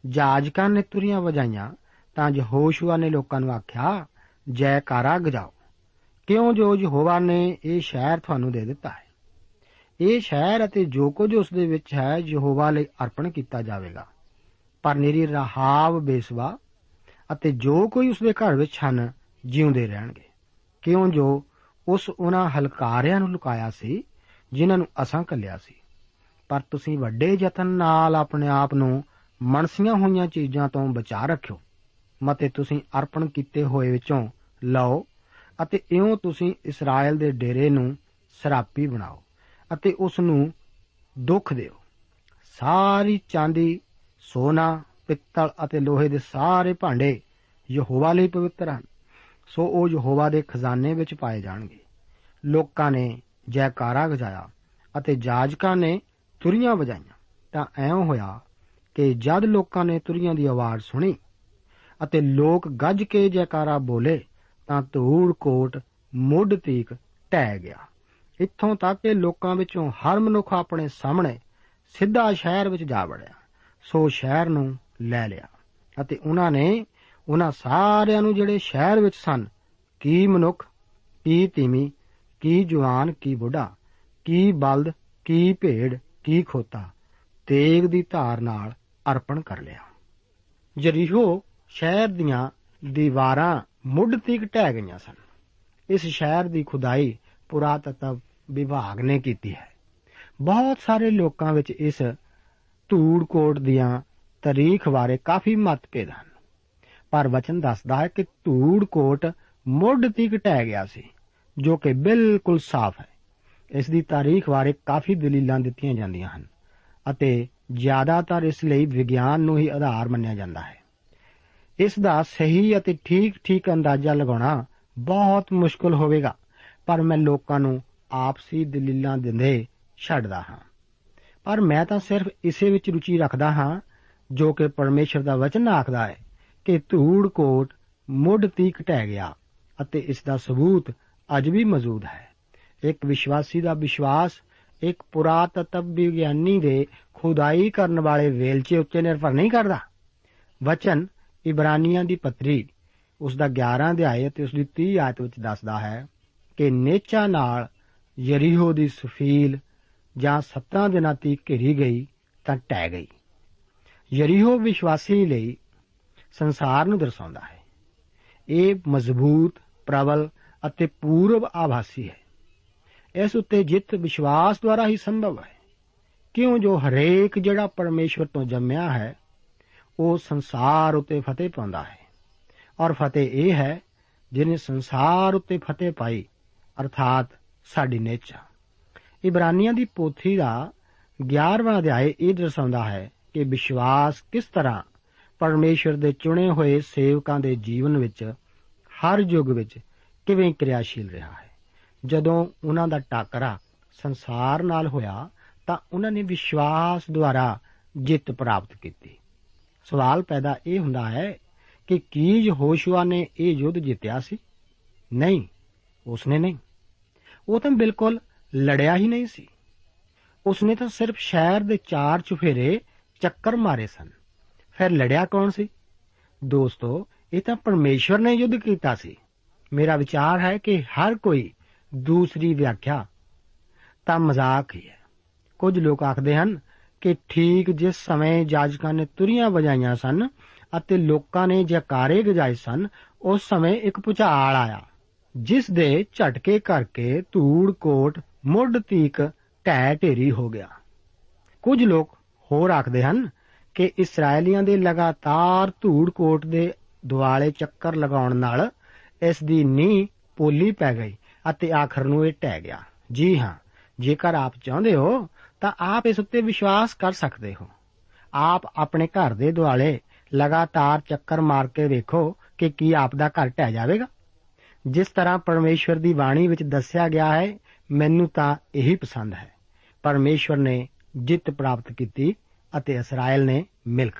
ਜਾਜਕਾਂ ਨੇ ਤੁਰੀਆਂ ਵਜਾਈਆਂ, ਤਾਂ ਯਹੋਸ਼ੂਆ ਨੇ ਲੋਕਾਂ ਨੂੰ ਆਖਿਆ, ਜੈਕਾਰਾ ਗਜਾਓ ਕਿਉਂ ਜੋ ਯਹੋਵਾ ਨੇ ਇਹ ਸ਼ਹਿਰ ਤੁਹਾਨੂੰ ਦੇ ਦਿੱਤਾ ਹੈ? ਇਹ ਸ਼ਹਿਰ ਅਤੇ ਜੋ ਕੁਝ ਉਸ ਦੇ ਵਿੱਚ ਹੈ, ਯਹੋਵਾ ਲਈ ਅਰਪਣ ਕੀਤਾ ਜਾਵੇਗਾ। ਪਰ ਨਿਰੀ ਰਹਾਵ ਬੇਸਵਾ ਅਤੇ ਜੋ ਕੋਈ ਉਸ ਦੇ ਘਰ ਵਿੱਚ ਹਨ, ਜਿਉਂਦੇ ਰਹਿਣਗੇ। ਕਿਉਂ ਜੋ ਉਸ ਉਹਨਾਂ ਹਲਕਾਰਿਆਂ ਨੂੰ ਲੁਕਾਇਆ ਸੀ, ਜਿਨ੍ਹਾਂ ਨੂੰ ਅਸਾਂ ਕੱਲਿਆ ਸੀ। ਪਰ ਤੁਸੀਂ ਵੱਡੇ ਯਤਨ ਨਾਲ ਆਪਣੇ ਆਪ ਨੂੰ ਮਨਸੀਆਂ ਹੋਈਆਂ ਚੀਜ਼ਾਂ ਤੋਂ ਬਚਾ ਰੱਖਿਓ। ਮਤੇ ਤੁਸੀਂ ਅਰਪਣ ਕੀਤੇ ਹੋਏ ਵਿੱਚੋਂ ਲਓ ਅਤੇ ਇਉਂ ਤੁਸੀਂ ਇਸਰਾਇਲ ਦੇ ਡੇਰੇ ਨੂੰ ਸਰਾਪੀ ਬਣਾਓ। ਅਤੇ ਉਸ ਨੂੰ ਦੁੱਖ ਦਿਓ। ਸਾਰੀ ਚਾਂਦੀ, ਸੋਨਾ, ਪਿੱਤਲ ਅਤੇ ਲੋਹੇ ਦੇ ਸਾਰੇ ਭਾਂਡੇ ਯਹੋਵਾ ਲਈ ਪਵਿੱਤਰ ਹਨ। ਸੋ ਉਹ ਯਹੋਵਾ ਦੇ ਖਜ਼ਾਨੇ ਵਿੱਚ ਪਾਏ ਜਾਣਗੇ। ਲੋਕਾਂ ਨੇ ਜੈਕਾਰਾ ਗਜਾਇਆ ਅਤੇ ਜਾਜਕਾਂ ਨੇ ਤੁਰੀਆਂ ਵਜਾਈਆਂ। ਤਾਂ ਐਉਂ ਹੋਇਆ ਕਿ ਜਦ ਲੋਕਾਂ ਨੇ ਤੁਰੀਆਂ ਦੀ ਆਵਾਜ਼ ਸੁਣੀ ਅਤੇ ਲੋਕ ਗੱਜ ਕੇ ਜੈਕਾਰਾ ਬੋਲੇ, ਤਾਂ ਧੂੜ ਕੋਟ ਮੁੱਢ ਤੀਕ ਟਹਿ ਗਿਆ। ਇੱਥੋਂ ਤੱਕ ਕਿ ਲੋਕਾਂ ਵਿੱਚੋਂ ਹਰ ਮਨੁੱਖ ਆਪਣੇ ਸਾਹਮਣੇ ਸਿੱਧਾ ਸ਼ਹਿਰ ਵਿੱਚ ਜਾ ਵੜਿਆ। ਸੋ ਸ਼ਹਿਰ ਨੂੰ ਲੈ ਲਿਆ ਅਤੇ ਉਹਨਾਂ ਨੇ ਉਹਨਾਂ ਸਾਰਿਆਂ ਨੂੰ ਜਿਹੜੇ ਸ਼ਹਿਰ ਵਿੱਚ ਸਨ, ਕੀ ਮਨੁੱਖ, ਕੀ ਤੀਮੀ ਕੀ ਜਵਾਨ, ਕੀ ਬੁੱਢਾ, ਕੀ ਬਲਦ, ਕੀ ਭੇਡ, ਕੀ ਖੋਤਾ, ਤੇਗ ਦੀ ਧਾਰ ਨਾਲ ਅਰਪਣ ਕਰ ਲਿਆ। ਜਰੀਹੋ ਸ਼ਹਿਰ ਦੀਆਂ ਦੀਵਾਰਾਂ ਮੁੱਢ ਤੀਕ ਢਹਿ ਗਈਆਂ ਸਨ। ਇਸ ਸ਼ਹਿਰ ਦੀ ਖੁਦਾਈ ਪੁਰਾਤਤਵ ਵਿਭਾਗ ਨੇ ਕੀਤੀ ਹੈ। ਬਹੁਤ ਸਾਰੇ ਲੋਕਾਂ ਵਿੱਚ ਇਸ ਧੂੜ ਕੋਟ ਦੀਆਂ ਤਾਰੀਖ ਬਾਰੇ ਕਾਫੀ ਮਤਭੇਦ ਹਨ। ਪਰ ਵਚਨ ਦੱਸਦਾ ਹੈ ਕਿ ਧੂੜ ਕੋਟ ਮੁੱਢ ਤੀਕ ਢਹਿ ਗਿਆ ਸੀ, ਜੋ ਕਿ ਬਿਲਕੁਲ ਸਾਫ਼ ਹੈ। ਇਸ ਦੀ ਤਾਰੀਖ ਬਾਰੇ ਕਾਫੀ ਦਲੀਲਾਂ ਦਿੱਤੀਆਂ ਜਾਂਦੀਆਂ ਹਨ ਅਤੇ ਜ਼ਿਆਦਾਤਰ ਇਸ ਲਈ ਵਿਗਿਆਨ ਨੂੰ ਹੀ ਆਧਾਰ ਮੰਨਿਆ ਜਾਂਦਾ ਹੈ। ਇਸ ਦਾ ਸਹੀ ਅਤੇ ਠੀਕ-ਠੀਕ ਅੰਦਾਜ਼ਾ ਲਗਾਉਣਾ ਬਹੁਤ ਮੁਸ਼ਕਲ ਹੋਵੇਗਾ, ਪਰ ਮੈਂ ਲੋਕਾਂ ਨੂੰ ਆਪਸੀ ਦਲੀਲਾਂ ਦਿੰਦੇ ਛੱਡਦਾ ਹਾਂ। ਪਰ ਮੈਂ ਤਾਂ ਸਿਰਫ ਇਸੇ ਵਿੱਚ ਰੁਚੀ ਰੱਖਦਾ ਹਾਂ, ਜੋ ਕਿ ਪਰਮੇਸ਼ਰ ਦਾ ਵਚਨ ਆਖਦਾ ਹੈ ਕਿ ਧੂੜ ਕੋਟ ਮੁੱਢ ਤੀਕ ਟਹਿ ਗਿਆ ਅਤੇ ਇਸ ਦਾ ਸਬੂਤ ਅੱਜ ਵੀ ਮੌਜੂਦ ਹੈ। ਇੱਕ ਵਿਸ਼ਵਾਸੀ ਦਾ ਵਿਸ਼ਵਾਸ ਇੱਕ ਪੁਰਾਤਤਵ ਵਿਗਿਆਨੀ ਦੇ ਖੁਦਾਈ ਕਰਨ ਵਾਲੇ ਵੇਲਚੇ ਉੱਤੇ ਨਿਰਭਰ ਨਹੀਂ ਕਰਦਾ। ਵਚਨ ਇਬਰਾਨੀਆਂ ਦੀ ਪੱਤਰੀ ਉਸ ਦਾ 11 ਅਧਿਆਇ ਅਤੇ ਉਸ ਦੀ 30 ਆਇਤ ਵਿੱਚ ਦੱਸਦਾ ਹੈ ਕਿ ਨੇਚਾ ਨਾਲ ਯਰੀਹੋ ਦੀ ਸਫੀਲ ਜਾਂ 7 ਦਿਨਾਂ ਤੱਕ ਘਿਰੀ ਗਈ ਤਾਂ ਟਹਿ ਗਈ। ਯਰੀਹੋ ਵਿਸ਼ਵਾਸੀ ਲਈ ਸੰਸਾਰ ਨੂੰ ਦਰਸਾਉਂਦਾ ਹੈ। ਇਹ ਮਜ਼ਬੂਤ, ਪ੍ਰਬਲ ਅਤੇ ਪੂਰਵ ਆਭਾਸੀ ਹੈ। ਇਸ ਉੱਤੇ ਜਿੱਤ ਵਿਸ਼ਵਾਸ ਦੁਆਰਾ ਹੀ ਸੰਭਵ ਹੈ। ਕਿਉਂ ਜੋ ਹਰੇਕ ਜਿਹੜਾ ਪਰਮੇਸ਼ਵਰ ਤੋਂ ਜੰਮਿਆ ਹੈ, ਉਹ ਸੰਸਾਰ ਉੱਤੇ ਫਤਿਹ ਪਾਉਂਦਾ ਹੈ। ਔਰ ਫਤਿਹ ਇਹ ਹੈ, ਜਿਹਨੇ ਸੰਸਾਰ ਉੱਤੇ ਫਤਿਹ ਪਾਈ, ਅਰਥਾਤ ਸਾਡੀ ਨੇਚਾ ਇਬਰਾਨੀਆਂ ਦੀ ਪੋਥੀ ਦਾ 11ਵਾਂ ਅਧਿਆਇ ਇਹ ਦਰਸਾਉਂਦਾ ਹੈ ਕਿ ਵਿਸ਼ਵਾਸ ਕਿਸ ਤਰ੍ਹਾਂ ਪਰਮੇਸ਼ਰ ਦੇ ਚੁਣੇ ਹੋਏ ਸੇਵਕਾਂ ਦੇ ਜੀਵਨ ਵਿੱਚ, ਹਰ ਯੁੱਗ ਵਿੱਚ ਕਿਵੇਂ ਕਿਰਿਆਸ਼ੀਲ ਰਿਹਾ ਹੈ। ਜਦੋਂ ਉਹਨਾਂ ਦਾ ਟਾਕਰਾ ਸੰਸਾਰ ਨਾਲ ਹੋਇਆ, ਤਾਂ ਉਹਨਾਂ ਨੇ ਵਿਸ਼ਵਾਸ ਦੁਆਰਾ ਜਿੱਤ ਪ੍ਰਾਪਤ ਕੀਤੀ। ਸਵਾਲ ਪੈਦਾ ਇਹ ਹੁੰਦਾ ਹੈ ਕਿ ਕੀ ਯਹੋਸ਼ੂਆ ਨੇ ਇਹ ਯੁੱਧ ਜਿੱਤਿਆ ਸੀ? ਨਹੀਂ, ਉਸਨੇ ਨਹੀਂ। ਉਹ ਤਾਂ ਬਿਲਕੁਲ ਲੜਿਆ ਹੀ ਨਹੀਂ ਸੀ। ਉਸਨੇ ਤਾਂ ਸਿਰਫ ਸ਼ਹਿਰ ਦੇ ਚਾਰ ਚੁਫੇਰੇ ਚੱਕਰ ਮਾਰੇ ਸਨ। ਫਿਰ ਲੜਿਆ ਕੌਣ ਸੀ? ਦੋਸਤੋ, ਇਹ ਤਾਂ ਪਰਮੇਸ਼ਵਰ ਨੇ ਯੁੱਧ ਕੀਤਾ ਸੀ। ਮੇਰਾ ਵਿਚਾਰ ਹੈ ਕਿ ਹਰ ਕੋਈ ਦੂਸਰੀ ਵਿਆਖਿਆ ਤਾਂ ਮਜ਼ਾਕ ਹੀ ਹੈ। ਕੁਝ ਲੋਕ ਆਖਦੇ ਹਨ ਕਿ ਠੀਕ ਜਿਸ ਸਮੇਂ ਜਾਜਕਾਂ ਨੇ ਤੁਰੀਆਂ ਵਜਾਈਆਂ ਸਨ ਅਤੇ ਲੋਕਾਂ ਨੇ ਜੈਕਾਰੇ ਗਜਾਏ ਸਨ, ਉਸ ਸਮੇਂ ਇੱਕ ਭੁਚਾਲ ਆਇਆ। ਜਿਸ ਦੇ ਝਟਕੇ ਕਰਕੇ ਧੂੜ, ਕੋਟ, ਮੁੱਢ, ਤੀਕ, ਢਹਿ, ਢੇਰੀ ਹੋ ਗਿਆ। ਕੁਝ ਲੋਕ ਹੋਰ ਆਖਦੇ ਹਨ ਕਿ ਇਸرائیਲੀਆਂ ਦੇ ਲਗਾਤਾਰ ਧੂੜ, ਕੋਟ ਦੇ ਦੁਆਲੇ ਚੱਕਰ ਲਗਾਉਣ ਨਾਲ ਇਸ ਦੀ ਨੀਂਹ ਪੋਲੀ ਪੈ ਗਈ ਅਤੇ ਆਖਰ ਨੂੰ ਇਹ ਟਹਿ ਗਿਆ। ਜੀ ਹਾਂ, ਜੇਕਰ ਆਪ ਚਾਹੁੰਦੇ ਹੋ, ਤਾਂ ਆਪ ਇਸ ਉੱਤੇ ਵਿਸ਼ਵਾਸ ਕਰ ਸਕਦੇ ਹੋ। ਆਪ ਆਪਣੇ ਘਰ ਦੇ ਦੁਆਲੇ ਲਗਾਤਾਰ ਚੱਕਰ ਮਾਰ ਕੇ ਵੇਖੋ ਕਿ ਕੀ ਆਪ ਦਾ ਘਰ ਟਹਿ ਜਾਵੇਗਾ। ਜਿਸ ਤਰ੍ਹਾਂ ਪਰਮੇਸ਼ਵਰ ਦੀ ਬਾਣੀ ਵਿੱਚ ਦੱਸਿਆ ਗਿਆ ਹੈ, ਮੈਨੂੰ ਤਾਂ ਇਹੀ ਪਸੰਦ ਹੈ। ਪਰਮੇਸ਼ਵਰ ਨੇ ਜਿੱਤ ਪ੍ਰਾਪਤ ਕੀਤੀ ਅਤੇ ਇਸਰਾਇਲ ਨੇ ਮਿਲਕ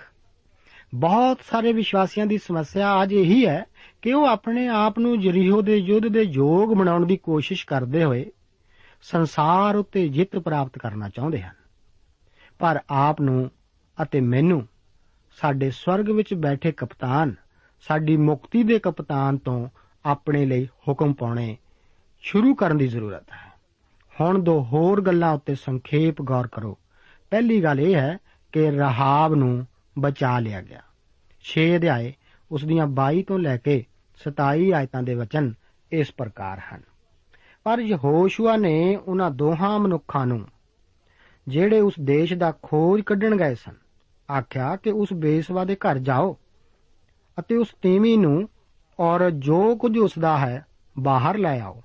ਬਹੁਤ ਸਾਰੇ ਵਿਸ਼ਵਾਸੀਆਂ ਦੀ ਸਮੱਸਿਆ ਅੱਜ ਇਹੀ ਹੈ ਕਿ ਉਹ ਆਪਣੇ ਆਪ ਨੂੰ ਜਰੀਹੋ ਦੇ ਯੁੱਧ ਦੇ ਯੋਗ ਬਣਾਉਣ ਦੀ ਕੋਸ਼ਿਸ਼ ਕਰਦੇ ਹੋਏ ਸੰਸਾਰ ਉੱਤੇ ਜਿੱਤ ਪ੍ਰਾਪਤ ਕਰਨਾ ਚਾਹੁੰਦੇ ਹਨ। ਪਰ ਆਪ ਨੂੰ ਅਤੇ ਮੈਨੂੰ, ਸਾਡੇ ਸਵਰਗ ਵਿੱਚ ਬੈਠੇ ਕਪਤਾਨ, ਸਾਡੀ ਮੁਕਤੀ ਦੇ ਕਪਤਾਨ ਤੋਂ ਆਪਣੇ ਲਈ ਹੁਕਮ ਪਾਉਣੇ ਸ਼ੁਰੂ ਕਰਨ ਦੀ ਜ਼ਰੂਰਤ ਹੈ। ਹੁਣ ਦੋ ਹੋਰ ਗੱਲਾਂ ਉੱਤੇ ਸੰਖੇਪ ਗੌਰ ਕਰੋ। ਪਹਿਲੀ ਗੱਲ ਇਹ ਹੈ ਕਿ ਰਹਾਬ ਨੂੰ ਬਚਾ ਲਿਆ ਗਿਆ। 6 ਅਧਿਆਏ ਉਸ ਦੀਆਂ 22 ਤੋਂ ਲੈ ਕੇ 27 ਆਇਤਾਂ ਦੇ ਵਚਨ ਇਸ ਪ੍ਰਕਾਰ ਹਨ। ਪਰ ਯਹੋਸ਼ੂਆ ਨੇ ਉਹਨਾਂ ਦੋਹਾਂ ਮਨੁੱਖਾਂ ਨੂੰ, ਜਿਹੜੇ ਉਸ ਦੇਸ਼ ਦਾ ਖੋਜ ਕੱਢਣ ਗਏ ਸਨ, ਆਖਿਆ ਕਿ ਉਸ ਬੇਸਵਾ ਦੇ ਘਰ ਜਾਓ ਅਤੇ ਉਸ ਤੀਵੀ ਨੂੰ ਔਰ ਜੋ ਕੁਝ ਉਸ ਦਾ ਹੈ, ਬਾਹਰ ਲੈ ਆਓ।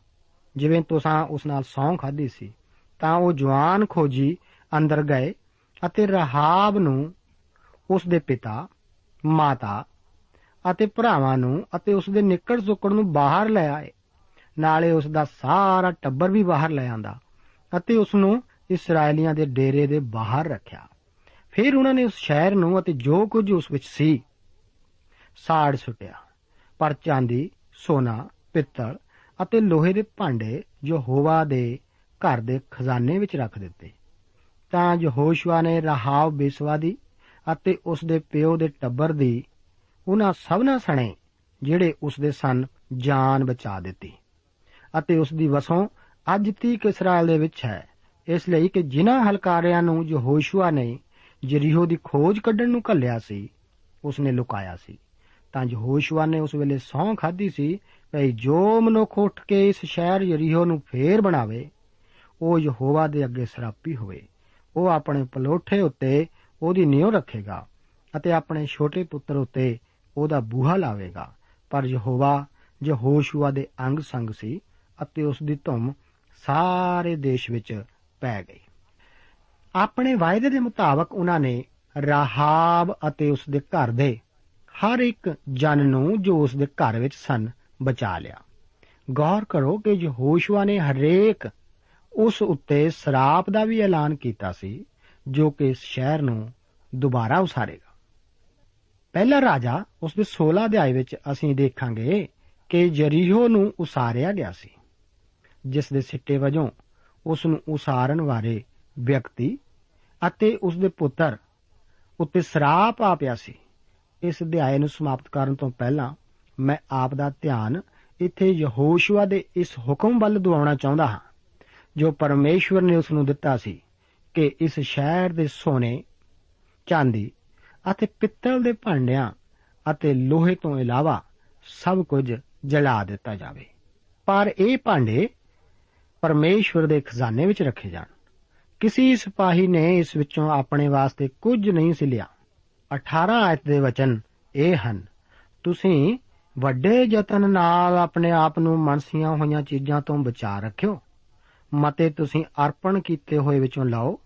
ਜਿਵੇਂ ਤੁਸੀਂ ਉਸ ਨਾਲ ਸੌਂ ਖਾਦੀ ਸੀ, ਤਾਂ ਉਹ ਜਵਾਨ ਖੋਜੀ ਅੰਦਰ ਗਏ ਅਤੇ ਰਹਾਬ ਨੂੰ, ਉਸ ਦੇ ਪਿਤਾ, ਮਾਤਾ ਅਤੇ ਭਰਾਵਾਂ ਨੂੰ ਅਤੇ ਉਸ ਦੇ ਨਿੱਕੜ ਸੁੱਕੜ ਨੂੰ ਬਾਹਰ ਲੈ ਆਏ। ਨਾਲੇ ਉਸ ਦਾ ਸਾਰਾ ਟੱਬਰ ਵੀ ਬਾਹਰ ਲੈ ਆਂਦਾ ਅਤੇ ਉਸ ਨੂੰ ਇਸرائیਲੀਆਂ ਦੇ ਡੇਰੇ ਦੇ ਬਾਹਰ ਰੱਖਿਆ। ਫਿਰ ਉਹਨਾਂ ਨੇ ਉਸ ਸ਼ਹਿਰ ਨੂੰ ਅਤੇ ਜੋ ਕੁਝ ਉਸ ਵਿੱਚ ਸੀ, ਸਾੜ ਸੁੱਟਿਆ। ਪਰ ਚਾਂਦੀ, ਸੋਨਾ, ਪਿੱਤਲ ਅਤੇ ਲੋਹੇ ਦੇ ਭਾਂਡੇ ਜੋ ਹੋਵਾ ਦੇ ਘਰ ਦੇ ਖਜ਼ਾਨੇ ਵਿੱਚ ਰੱਖ ਦਿੱਤੇ। ਤਾਂ ਯਹੋਸ਼ੂਆ ਨੇ ਰਹਾਬ ਬੇਸਵਾ ਦੀ ਅਤੇ ਉਸ ਦੇ ਪਿਓ ਦੇ ਟੱਬਰ ਦੀ ਉਹਨਾਂ ਸਭਨਾ ਸਣੇ ਜਿਹੜੇ ਉਸ ਦੇ ਸਨ ਜਾਨ ਬਚਾ ਦਿੱਤੀ। ਅਤੇ ਉਸ ਦੀ ਵਸੋਂ ਅੱਜ ਤੀਕ ਇਸਰਾਇਲ ਦੇ ਵਿੱਚ ਹੈ। ਇਸ ਲਈ ਕਿ ਜਿਨ੍ਹਾਂ ਹਲਕਾਰਿਆਂ ਨੂੰ ਯਹੋਸ਼ੂਆ ਨੇ ਜਰੀਹੋ ਦੀ ਖੋਜ ਕੱਢਣ ਨੂੰ ਘੱਲਿਆ ਸੀ ਉਸ ਨੇ ਲੁਕਾਇਆ ਸੀ। ਤਾਂ ਯਹੋਸ਼ੂਆ ਨੇ ਉਸ ਵੇਲੇ ਸੌਂ ਖਾਧੀ ਸੀ, ਭਈ ਜੋ ਮਨੁੱਖ ਉੱਠ ਕੇ ਇਸ ਸ਼ਹਿਰ ਯਰੀਹੋ ਨੂੰ ਫੇਰ ਬਣਾਵੇ, ਉਹ ਯਹੋਵਾ ਦੇ ਅੱਗੇ ਸਰਾਪੀ ਹੋਵੇ। ਉਹ ਆਪਣੇ ਪਲੋਠੇ ਉੱਤੇ ਉਹਦੀ ਨਿਉ ਰੱਖੇਗਾ ਅਤੇ ਆਪਣੇ ਛੋਟੇ ਪੁੱਤਰ ਉੱਤੇ ਉਹਦਾ ਬੂਹਾ ਲਾਵੇਗਾ। ਪਰ ਯਹੋਵਾ ਯਹੋਸ਼ੂਆ ਦੇ ਅੰਗ ਸੰਗ ਸੀ ਅਤੇ ਉਸ ਦੀ ਧੁੰਮ ਸਾਰੇ ਦੇਸ਼ ਵਿੱਚ ਪੈ ਗਈ। ਆਪਣੇ ਵਾਅਦੇ ਦੇ ਮੁਤਾਬਕ ਉਹਨਾਂ ਨੇ ਰਾਹਾਬ ਅਤੇ ਉਸ ਦੇ ਘਰ ਦੇ ਹਰ ਇੱਕ ਜਨ ਨੂੰ ਜੋ ਉਸ ਦੇ ਘਰ ਵਿੱਚ ਸਨ, ਬਚਾ ਲਿਆ। ਗੌਰ ਕਰੋ ਕਿ ਯਹੋਸ਼ੂਆ ਨੇ ਹਰੇਕ ਉਸ ਉੱਤੇ ਸਰਾਪ ਦਾ ਵੀ ਐਲਾਨ ਕੀਤਾ ਸੀ, ਜੋ ਕਿ ਇਸ ਸ਼ਹਿਰ ਨੂੰ ਦੁਬਾਰਾ ਉਸਾਰੇਗਾ। ਪਹਿਲਾ ਰਾਜਾ ਉਸ ਦੇ 16 ਅਧਿਆਇ ਵਿੱਚ ਅਸੀਂ ਦੇਖਾਂਗੇ ਕਿ ਜਰੀਹੋ ਨੂੰ ਉਸਾਰਿਆ ਗਿਆ ਸੀ, ਜਿਸ ਦੇ ਸਿੱਟੇ ਵਜੋਂ ਉਸ ਨੂੰ ਉਸਾਰਨ ਵਾਲੇ ਵਿਅਕਤੀ ਅਤੇ ਉਸ ਦੇ ਪੁੱਤਰ ਉੱਤੇ ਸਰਾਪ ਆ ਪਿਆ ਸੀ। ਇਸ ਅਧਿਆਇ ਨੂੰ ਸਮਾਪਤ ਕਰਨ ਤੋਂ ਪਹਿਲਾਂ ਮੈਂ ਆਪ ਦਾ ਧਿਆਨ ਇੱਥੇ ਯਹੋਸ਼ੂਆ ਦੇ ਇਸ ਹੁਕਮ ਵੱਲ ਦਿਵਾਉਣਾ ਚਾਹੁੰਦਾ ਹਾਂ, ਜੋ ਪਰਮੇਸ਼ਵਰ ਨੇ ਉਸ ਨੂੰ ਦਿੱਤਾ ਸੀ ਕਿ ਇਸ ਸ਼ਹਿਰ ਦੇ ਸੋਨੇ, ਚਾਂਦੀ ਅਤੇ ਪਿੱਤਲ ਦੇ ਭਾਂਡਿਆਂ ਅਤੇ ਲੋਹੇ ਤੋਂ ਇਲਾਵਾ ਸਭ ਕੁਝ ਜਲਾ ਦਿੱਤਾ ਜਾਵੇ। ਪਰ ਇਹ ਭਾਂਡੇ ਪਰਮੇਸ਼ਵਰ ਦੇ ਖਜ਼ਾਨੇ ਵਿੱਚ ਰੱਖੇ ਜਾਣ। ਕਿਸੇ ਸਿਪਾਹੀ ਨੇ ਇਸ ਵਿੱਚੋਂ ਆਪਣੇ ਵਾਸਤੇ ਕੁਝ ਨਹੀਂ ਸੀ ਲਿਆ। 18 ਆਇਤ ਦੇ ਵਚਨ ਇਹ ਹਨ, ਤੁਸੀਂ ਵੱਡੇ ਯਤਨ ਨਾਲ ਆਪਣੇ ਆਪ ਨੂੰ ਮਨਸੀਆਂ ਹੋਈਆਂ ਚੀਜ਼ਾਂ ਤੋਂ ਬਚਾ ਰੱਖਿਓ, ਮਤੇ ਤੁਸੀਂ ਅਰਪਣ ਕੀਤੇ ਹੋਏ ਵਿੱਚੋਂ ਲਾਓ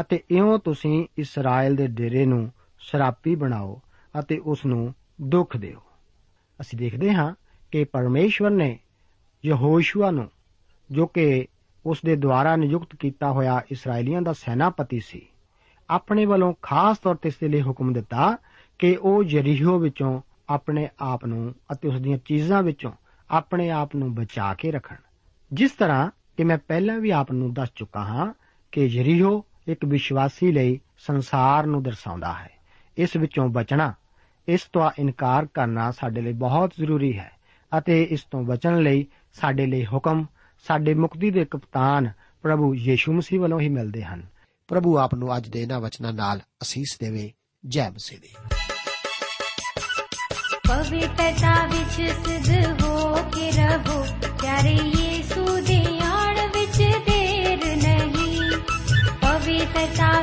ਅਤੇ ਇਉਂ ਤੁਸੀਂ ਇਸਰਾਇਲ ਦੇ ਡੇਰੇ ਨੂੰ ਸ਼ਰਾਪੀ ਬਣਾਓ ਅਤੇ ਉਸ ਨੂੰ ਦੁੱਖ ਦਿਓ। ਅਸੀਂ ਦੇਖਦੇ ਹਾਂ ਕਿ ਪਰਮੇਸ਼ਵਰ ਨੇ ਯਹੋਸ਼ੂਆ ਨੂੰ, ਜੋ ਕਿ ਉਸ ਦੇ ਦੁਆਰਾ ਨਿਯੁਕਤ ਕੀਤਾ ਹੋਇਆ ਇਸرائیਲੀਆਂ ਦਾ ਸੈਨਾਪਤੀ ਸੀ ਆਪਣੇ ਵੱਲੋਂ ਖਾਸ ਤੌਰ ਤੇ ਇਸ ਦੇ ਲਈ ਹੁਕਮ ਦਿੱਤਾ ਕਿ ਉਹ ਯਰੀਹੋ ਵਿੱਚੋਂ ਆਪਣੇ ਆਪ ਨੂੰ ਅਤੇ ਉਸ ਦੀਆਂ ਚੀਜ਼ਾਂ ਵਿੱਚੋਂ ਆਪਣੇ ਆਪ ਨੂੰ ਬਚਾ ਕੇ ਰੱਖਣ। ਜਿਸ ਤਰ੍ਹਾਂ ਕਿ ਮੈਂ ਪਹਿਲਾਂ ਵੀ ਆਪ ਨੂੰ ਦੱਸ ਚੁੱਕਾ ਹਾਂ ਕਿ ਯਰੀਹੋ ਇੱਕ ਵਿਸ਼ਵਾਸੀ ਲਈ ਸੰਸਾਰ ਨੂੰ ਦਰਸਾਉਂਦਾ ਹੈ। ਇਸ ਵਿੱਚੋਂ ਬਚਣਾ, ਇਸ ਤੋਂ ਇਨਕਾਰ ਕਰਨਾ ਸਾਡੇ ਲਈ ਬਹੁਤ ਜ਼ਰੂਰੀ ਹੈ ਅਤੇ ਇਸ ਤੋਂ ਬਚਣ ਲਈ ਸਾਡੇ ਲਈ ਹੁਕਮ, ਸਾਡੇ ਮੁਕਤੀ ਦੇ ਕਪਤਾਨ ਪ੍ਰਭੂ ਯੀਸ਼ੂ ਮਸੀਹ ਵੱਲੋਂ ਹੀ ਮਿਲਦੇ ਹਨ। ਪ੍ਰਭੂ ਆਪ ਨੂੰ ਅੱਜ ਦੇ ਇਹਨਾਂ ਵਚਨਾਂ ਨਾਲ ਅਸੀਸ ਦੇਵੇ, ਜੈ ਮਸੀਹ ਦੀ। ਪਵਿੱਤਰਤਾ ਵਿੱਚ ਸਿੱਧ ਹੋ ਕੇ ਰਹੋ, ਪਿਆਰੇ ਯੀਸੂ ਦੇ ਆਣ ਵਿੱਚ ਦੇਰ ਨਹੀਂ। ਪਵਿੱਤਰਤਾ